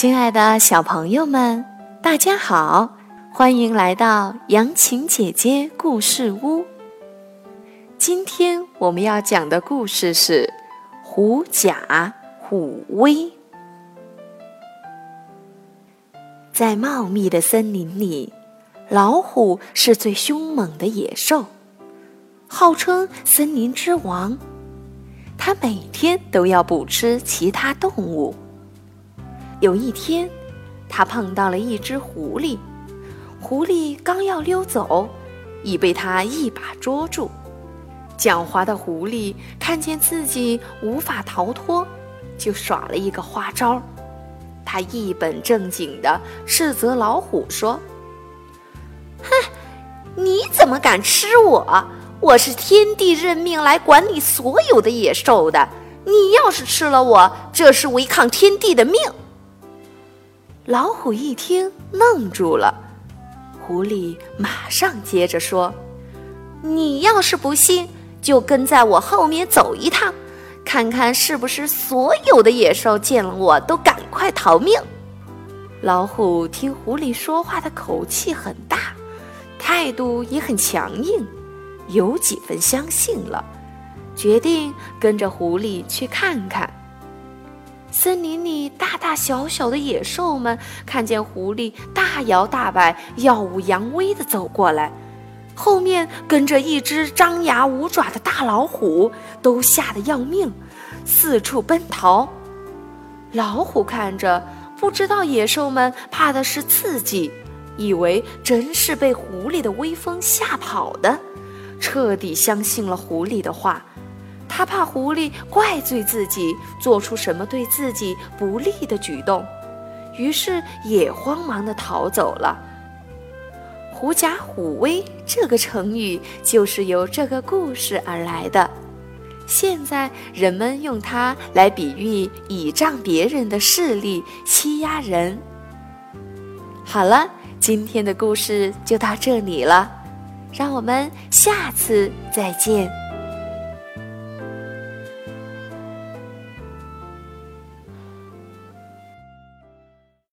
亲爱的小朋友们，大家好，欢迎来到杨晴姐姐故事屋。今天我们要讲的故事是《狐假虎威》。在茂密的森林里，老虎是最凶猛的野兽，号称森林之王。它每天都要捕吃其他动物。有一天，他碰到了一只狐狸，狐狸刚要溜走，已被他一把捉住。狡猾的狐狸看见自己无法逃脱，就耍了一个花招。他一本正经地斥责老虎说：“哼，你怎么敢吃我？我是天帝任命来管理所有的野兽的。你要是吃了我，这是违抗天帝的命。”老虎一听，愣住了。狐狸马上接着说：“你要是不信，就跟在我后面走一趟，看看是不是所有的野兽见了我都赶快逃命。”老虎听狐狸说话的口气很大，态度也很强硬，有几分相信了，决定跟着狐狸去看看。森林里大大小小的野兽们看见狐狸大摇大摆、耀武扬威地走过来，后面跟着一只张牙舞爪的大老虎，都吓得要命，四处奔逃。老虎看着，不知道野兽们怕的是刺激，以为真是被狐狸的威风吓跑的，彻底相信了狐狸的话。他怕狐狸怪罪自己做出什么对自己不利的举动，于是也慌忙地逃走了。狐假虎威这个成语就是由这个故事而来的，现在人们用它来比喻倚仗别人的势力欺压人。好了，今天的故事就到这里了，让我们下次再见。